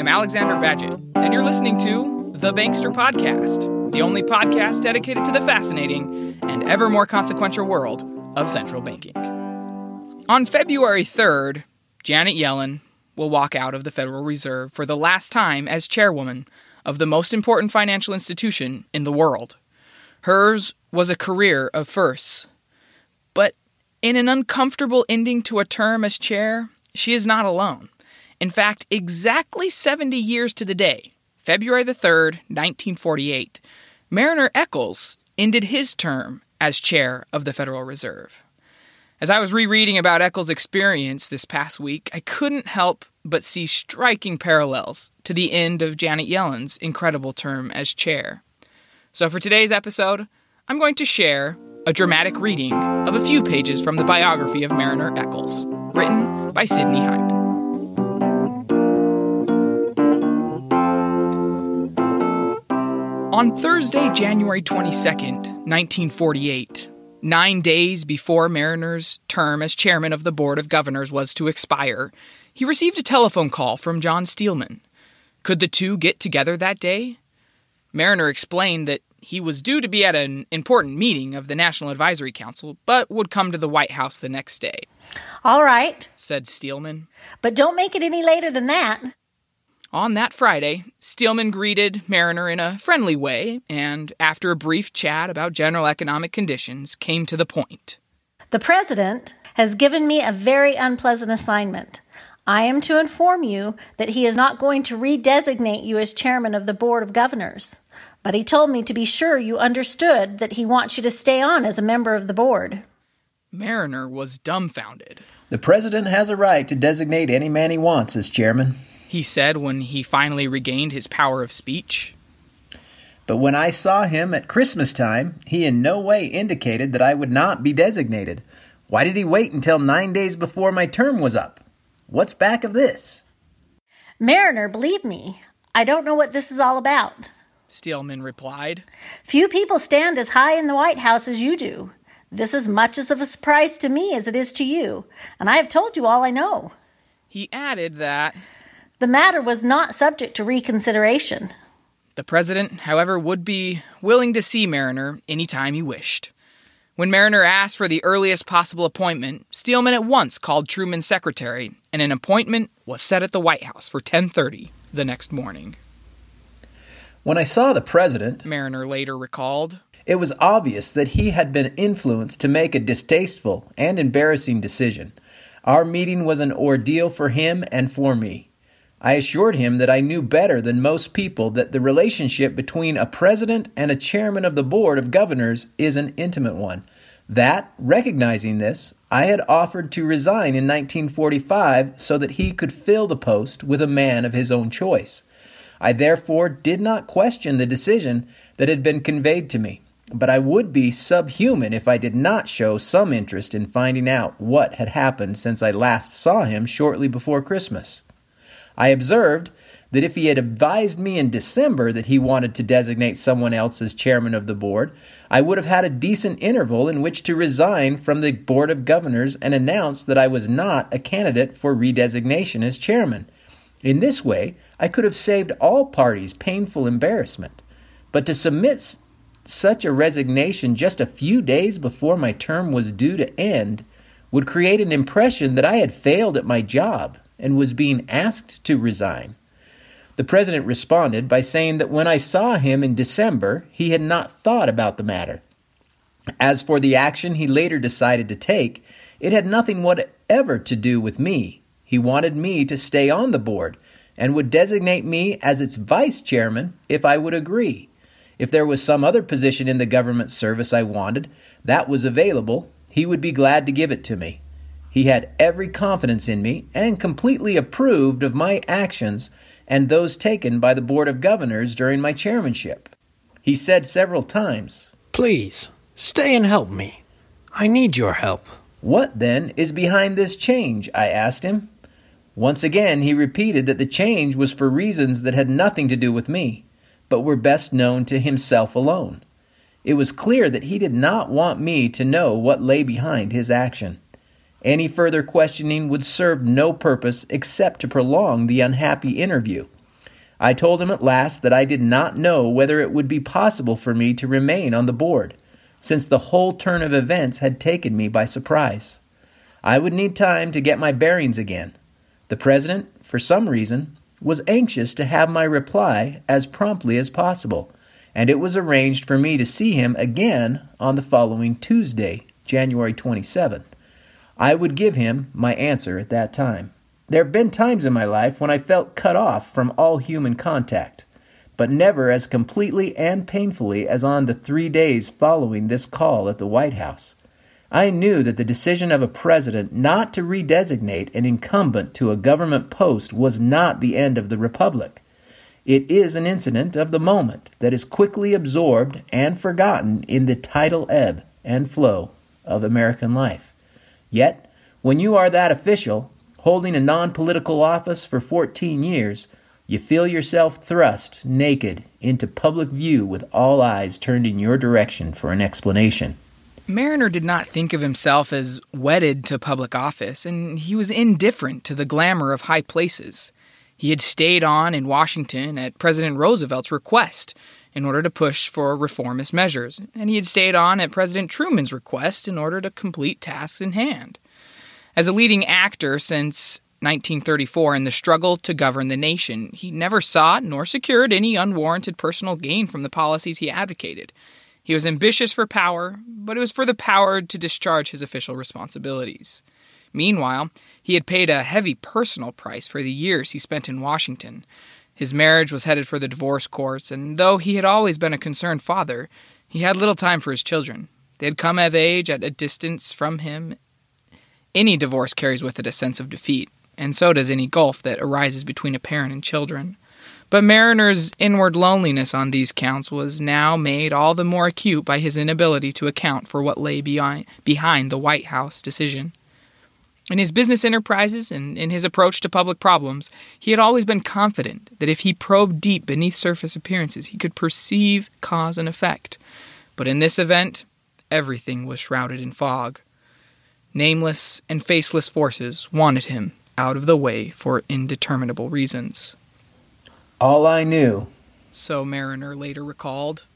am Alexander Badgett, and you're listening to The Bankster Podcast, the only podcast dedicated to the fascinating and ever more consequential world of central banking. On February 3rd, Janet Yellen will walk out of the Federal Reserve for the last time as chairwoman of the most important financial institution in the world. Hers was a career of firsts. But in an uncomfortable ending to a term as chair, she is not alone. In fact, exactly 70 years to the day, February the 3rd, 1948, Marriner Eccles ended his term as chair of the Federal Reserve. As I was rereading about Eccles' experience this past week, I couldn't help but see striking parallels to the end of Janet Yellen's incredible term as chair. So for today's episode, I'm going to share a dramatic reading of a few pages from the biography of Marriner Eccles, written by Sidney Hyman. On Thursday, January 22nd, 1948, nine days before Marriner's term as chairman of the Board of Governors was to expire, he received a telephone call from John Steelman. Could the two get together that day? Marriner explained that he was due to be at an important meeting of the National Advisory Council, but would come to the White House the next day. All right, said Steelman. But don't make it any later than that. On that Friday, Steelman greeted Marriner in a friendly way and, after a brief chat about general economic conditions, came to the point. The President has given me a very unpleasant assignment. I am to inform you that he is not going to redesignate you as chairman of the Board of Governors, but he told me to be sure you understood that he wants you to stay on as a member of the board. Marriner was dumbfounded. The President has a right to designate any man he wants as chairman he said when he finally regained his power of speech. But when I saw him at Christmas time, he in no way indicated that I would not be designated. Why did he wait until nine days before my term was up? What's back of this? Marriner, believe me, I don't know what this is all about. Steelman replied. Few people stand as high in the White House as you do. This is much as of a surprise to me as it is to you, and I have told you all I know. He added that the matter was not subject to reconsideration. The president, however, would be willing to see Marriner any time he wished. When Marriner asked for the earliest possible appointment, Steelman at once called Truman's secretary, and an appointment was set at the White House for 10:30 the next morning. When I saw the president, Marriner later recalled, it was obvious that he had been influenced to make a distasteful and embarrassing decision. Our meeting was an ordeal for him and for me. I assured him that I knew better than most people that the relationship between a president and a chairman of the board of governors is an intimate one. That, recognizing this, I had offered to resign in 1945 so that he could fill the post with a man of his own choice. I therefore did not question the decision that had been conveyed to me, but I would be subhuman if I did not show some interest in finding out what had happened since I last saw him shortly before Christmas. I observed that if he had advised me in December that he wanted to designate someone else as chairman of the board, I would have had a decent interval in which to resign from the board of governors and announce that I was not a candidate for redesignation as chairman. In this way, I could have saved all parties painful embarrassment. But to submit such a resignation just a few days before my term was due to end would create an impression that I had failed at my job and was being asked to resign. The president responded by saying that when I saw him in December, he had not thought about the matter. As for the action he later decided to take, it had nothing whatever to do with me. He wanted me to stay on the board and would designate me as its vice chairman if I would agree. If there was some other position in the government service I wanted that was available, he would be glad to give it to me. He had every confidence in me and completely approved of my actions and those taken by the Board of Governors during my chairmanship. He said several times, Please, stay and help me. I need your help. What, then, is behind this change? I asked him. Once again, he repeated that the change was for reasons that had nothing to do with me, but were best known to himself alone. It was clear that he did not want me to know what lay behind his action. Any further questioning would serve no purpose except to prolong the unhappy interview. I told him at last that I did not know whether it would be possible for me to remain on the board, since the whole turn of events had taken me by surprise. I would need time to get my bearings again. The president, for some reason, was anxious to have my reply as promptly as possible, and it was arranged for me to see him again on the following Tuesday, January 27th. I would give him my answer at that time. There have been times in my life when I felt cut off from all human contact, but never as completely and painfully as on the three days following this call at the White House. I knew that the decision of a president not to redesignate an incumbent to a government post was not the end of the republic. It is an incident of the moment that is quickly absorbed and forgotten in the tidal ebb and flow of American life. Yet, when you are that official, holding a non political office for 14 years, you feel yourself thrust naked into public view with all eyes turned in your direction for an explanation. Marriner did not think of himself as wedded to public office, and he was indifferent to the glamour of high places. He had stayed on in Washington at President Roosevelt's request in order to push for reformist measures, and he had stayed on at President Truman's request in order to complete tasks in hand. As a leading actor since 1934 in the struggle to govern the nation, he never sought nor secured any unwarranted personal gain from the policies he advocated. He was ambitious for power, but it was for the power to discharge his official responsibilities. Meanwhile, he had paid a heavy personal price for the years he spent in Washington. His marriage was headed for the divorce courts, and though he had always been a concerned father, he had little time for his children. They had come of age at a distance from him any divorce carries with it a sense of defeat, and so does any gulf that arises between a parent and children. But Marriner's inward loneliness on these counts was now made all the more acute by his inability to account for what lay behind, the White House decision. In his business enterprises and in his approach to public problems, he had always been confident that if he probed deep beneath surface appearances, he could perceive cause and effect. But in this event, everything was shrouded in fog. Nameless and faceless forces wanted him out of the way for indeterminable reasons. All I knew, so Marriner later recalled,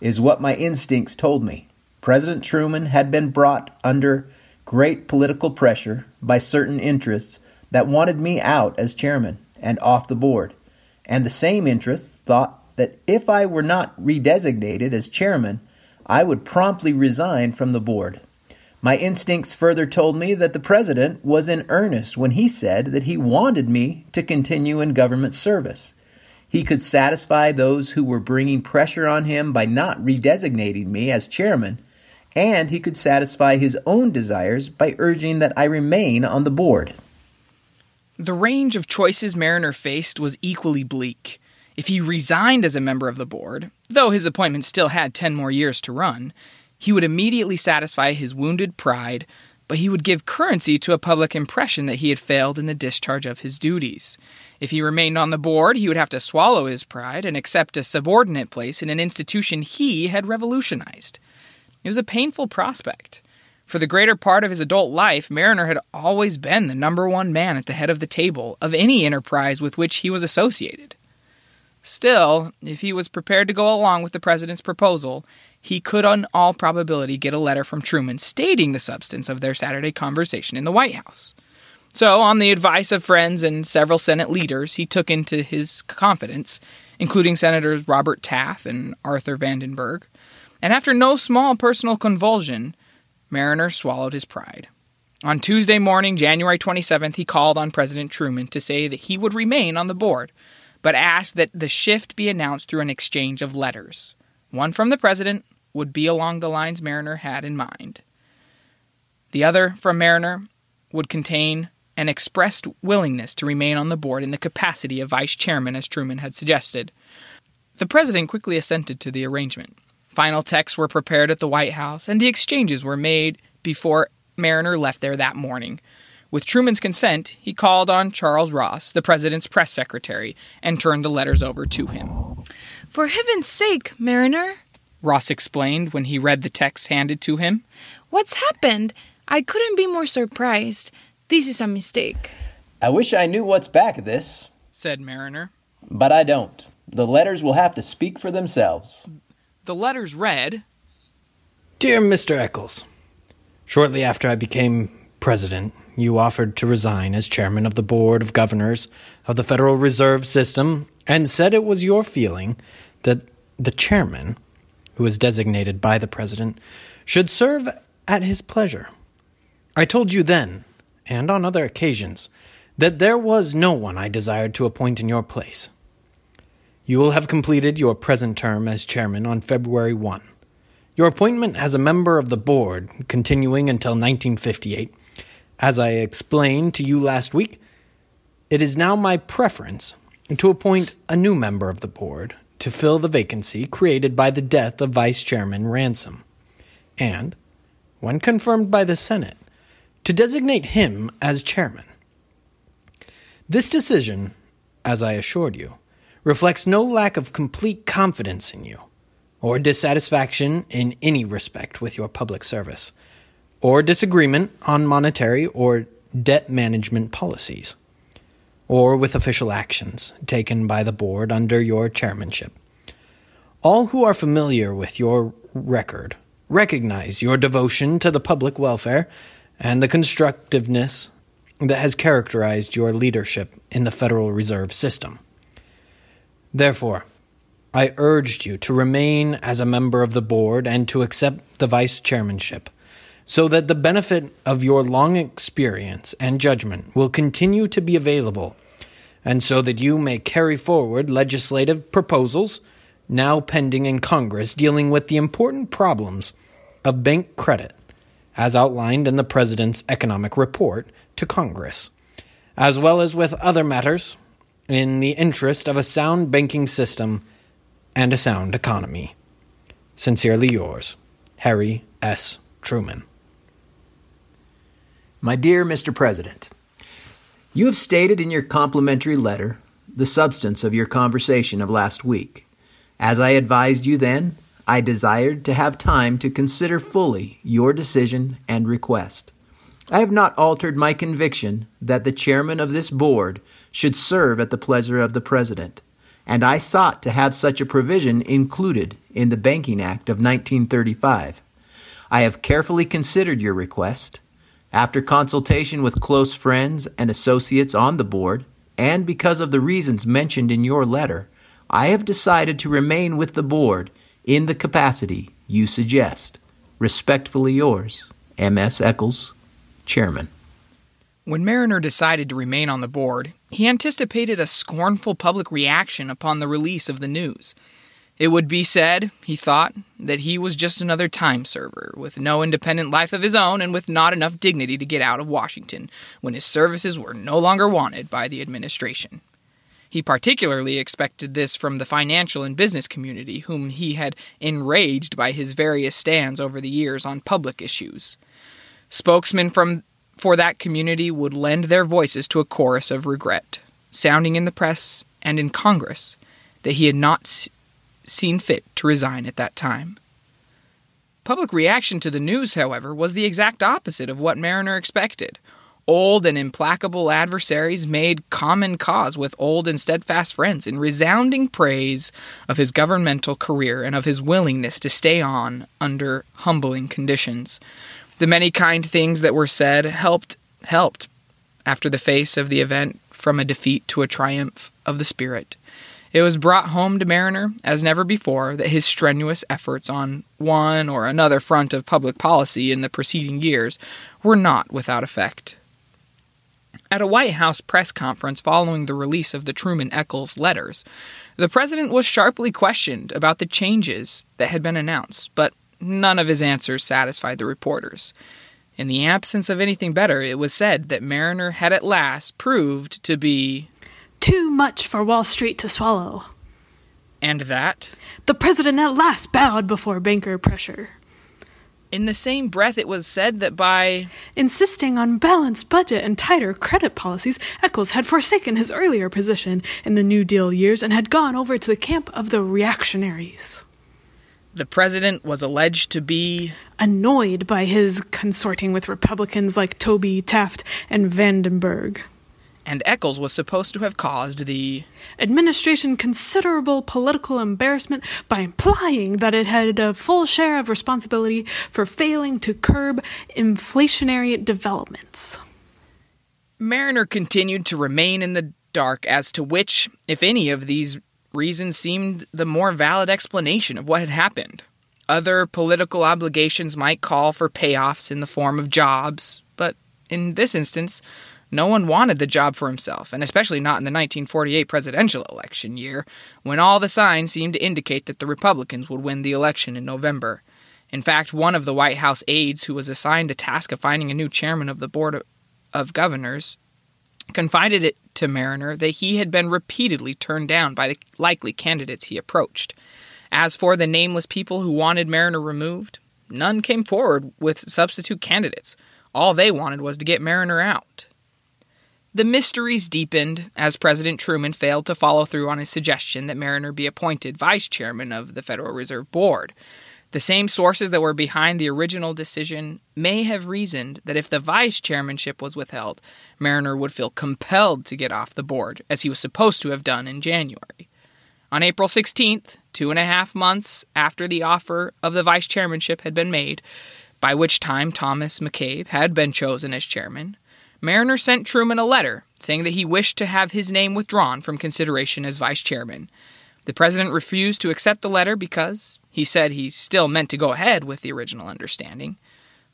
is what my instincts told me. President Truman had been brought under great political pressure by certain interests that wanted me out as chairman and off the board. And the same interests thought that if I were not redesignated as chairman, I would promptly resign from the board. My instincts further told me that the president was in earnest when he said that he wanted me to continue in government service. He could satisfy those who were bringing pressure on him by not redesignating me as chairman, and he could satisfy his own desires by urging that I remain on the board. The range of choices Marriner faced was equally bleak. If he resigned as a member of the board, though his appointment still had 10 more years to run, he would immediately satisfy his wounded pride, but he would give currency to a public impression that he had failed in the discharge of his duties. If he remained on the board, he would have to swallow his pride and accept a subordinate place in an institution he had revolutionized. It was a painful prospect. For the greater part of his adult life, Marriner had always been the number one man at the head of the table of any enterprise with which he was associated. Still, if he was prepared to go along with the president's proposal, he could, on all probability, get a letter from Truman stating the substance of their Saturday conversation in the White House. So, on the advice of friends and several Senate leaders, he took into his confidence, including Senators Robert Taft and Arthur Vandenberg. And after no small personal convulsion, Marriner swallowed his pride. On Tuesday morning, January 27th, he called on President Truman to say that he would remain on the board, but asked that the shift be announced through an exchange of letters one from the president would be along the lines Marriner had in mind. The other, from Marriner, would contain an expressed willingness to remain on the board in the capacity of vice chairman, as Truman had suggested. The president quickly assented to the arrangement. Final texts were prepared at the White House, and the exchanges were made before Marriner left there that morning. With Truman's consent, he called on Charles Ross, the president's press secretary, and turned the letters over to him. For heaven's sake, Marriner, Ross explained when he read the text handed to him. What's happened? I couldn't be more surprised. This is a mistake. I wish I knew what's back of this, said Marriner. But I don't. The letters will have to speak for themselves. The letters read Dear Mr. Eccles, shortly after I became president, you offered to resign as chairman of the Board of Governors of the Federal Reserve System and said it was your feeling that the chairman, who is designated by the president, should serve at his pleasure. I told you then, and on other occasions, that there was no one I desired to appoint in your place. You will have completed your present term as chairman on February 1. Your appointment as a member of the board, continuing until 1958, as I explained to you last week, it is now my preference to appoint a new member of the board to fill the vacancy created by the death of Vice Chairman Ransom, and, when confirmed by the Senate, to designate him as chairman. This decision, as I assured you, reflects no lack of complete confidence in you, or dissatisfaction in any respect with your public service, or disagreement on monetary or debt management policies, or with official actions taken by the board under your chairmanship. All who are familiar with your record recognize your devotion to the public welfare and the constructiveness that has characterized your leadership in the Federal Reserve System. Therefore, I urged you to remain as a member of the board and to accept the vice chairmanship, so that the benefit of your long experience and judgment will continue to be available, and so that you may carry forward legislative proposals now pending in Congress dealing with the important problems of bank credit, as outlined in the President's economic report to Congress, as well as with other matters in the interest of a sound banking system and a sound economy. Sincerely yours, Harry S. Truman. My dear Mr. President, you have stated in your complimentary letter the substance of your conversation of last week. As I advised you then, I desired to have time to consider fully your decision and request. I have not altered my conviction that the chairman of this board should serve at the pleasure of the President, and I sought to have such a provision included in the Banking Act of 1935. I have carefully considered your request. After consultation with close friends and associates on the board, and because of the reasons mentioned in your letter, I have decided to remain with the board in the capacity you suggest. Respectfully yours, M.S. Eccles, Chairman. When Marriner decided to remain on the board, he anticipated a scornful public reaction upon the release of the news. It would be said, he thought, that he was just another time server, with no independent life of his own and with not enough dignity to get out of Washington when his services were no longer wanted by the administration. He particularly expected this from the financial and business community, whom he had enraged by his various stands over the years on public issues. Spokesmen from for that community would lend their voices to a chorus of regret, sounding in the press and in Congress that he had not seen fit to resign at that time. Public reaction to the news, however, was the exact opposite of what Marriner expected. Old and implacable adversaries made common cause with old and steadfast friends in resounding praise of his governmental career and of his willingness to stay on under humbling conditions. The many kind things that were said helped helped after the face of the event from a defeat to a triumph of the spirit. It was brought home to Marriner, as never before, that his strenuous efforts on one or another front of public policy in the preceding years were not without effect. At a White House press conference following the release of the Truman Eccles letters, the president was sharply questioned about the changes that had been announced, but none of his answers satisfied the reporters. In the absence of anything better, it was said that Marriner had at last proved to be too much for Wall Street to swallow. And that? The president at last bowed before banker pressure. In the same breath, it was said that by insisting on balanced budget and tighter credit policies, Eccles had forsaken his earlier position in the New Deal years and had gone over to the camp of the reactionaries. The president was alleged to be annoyed by his consorting with Republicans like Tobey, Taft, and Vandenberg and Eccles was supposed to have caused the administration considerable political embarrassment by implying that it had a full share of responsibility for failing to curb inflationary developments. Marriner continued to remain in the dark as to which, if any, of these reasons seemed the more valid explanation of what had happened. Other political obligations might call for payoffs in the form of jobs, but in this instance, no one wanted the job for himself, and especially not in the 1948 presidential election year, when all the signs seemed to indicate that the Republicans would win the election in November. In fact, one of the White House aides who was assigned the task of finding a new chairman of the Board of Governors confided it to Marriner that he had been repeatedly turned down by the likely candidates he approached. As for the nameless people who wanted Marriner removed, none came forward with substitute candidates. All they wanted was to get Marriner out. The mysteries deepened as President Truman failed to follow through on his suggestion that Marriner be appointed vice chairman of the Federal Reserve Board. The same sources that were behind the original decision may have reasoned that if the vice chairmanship was withheld, Marriner would feel compelled to get off the board, as he was supposed to have done in January. On April 16th, two and a half months after the offer of the vice chairmanship had been made, by which time Thomas McCabe had been chosen as chairman, Marriner sent Truman a letter saying that he wished to have his name withdrawn from consideration as vice chairman. The president refused to accept the letter because he said he still meant to go ahead with the original understanding.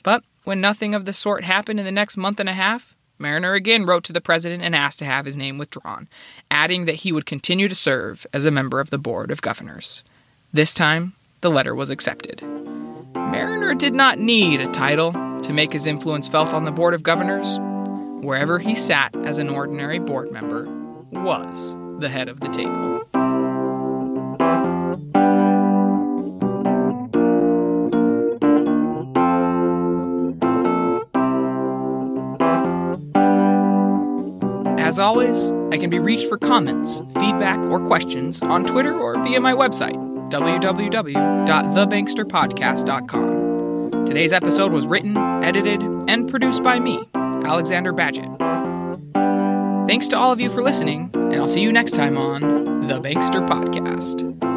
But when nothing of the sort happened in the next month and a half, Marriner again wrote to the president and asked to have his name withdrawn, adding that he would continue to serve as a member of the Board of Governors. This time, the letter was accepted. Marriner did not need a title to make his influence felt on the Board of Governors, wherever he sat as an ordinary board member, was the head of the table. As always, I can be reached for comments, feedback, or questions on Twitter or via my website, www.thebanksterpodcast.com. Today's episode was written, edited, and produced by me, Alexander Badgett. Thanks to all of you for listening, and I'll see you next time on The Bankster Podcast.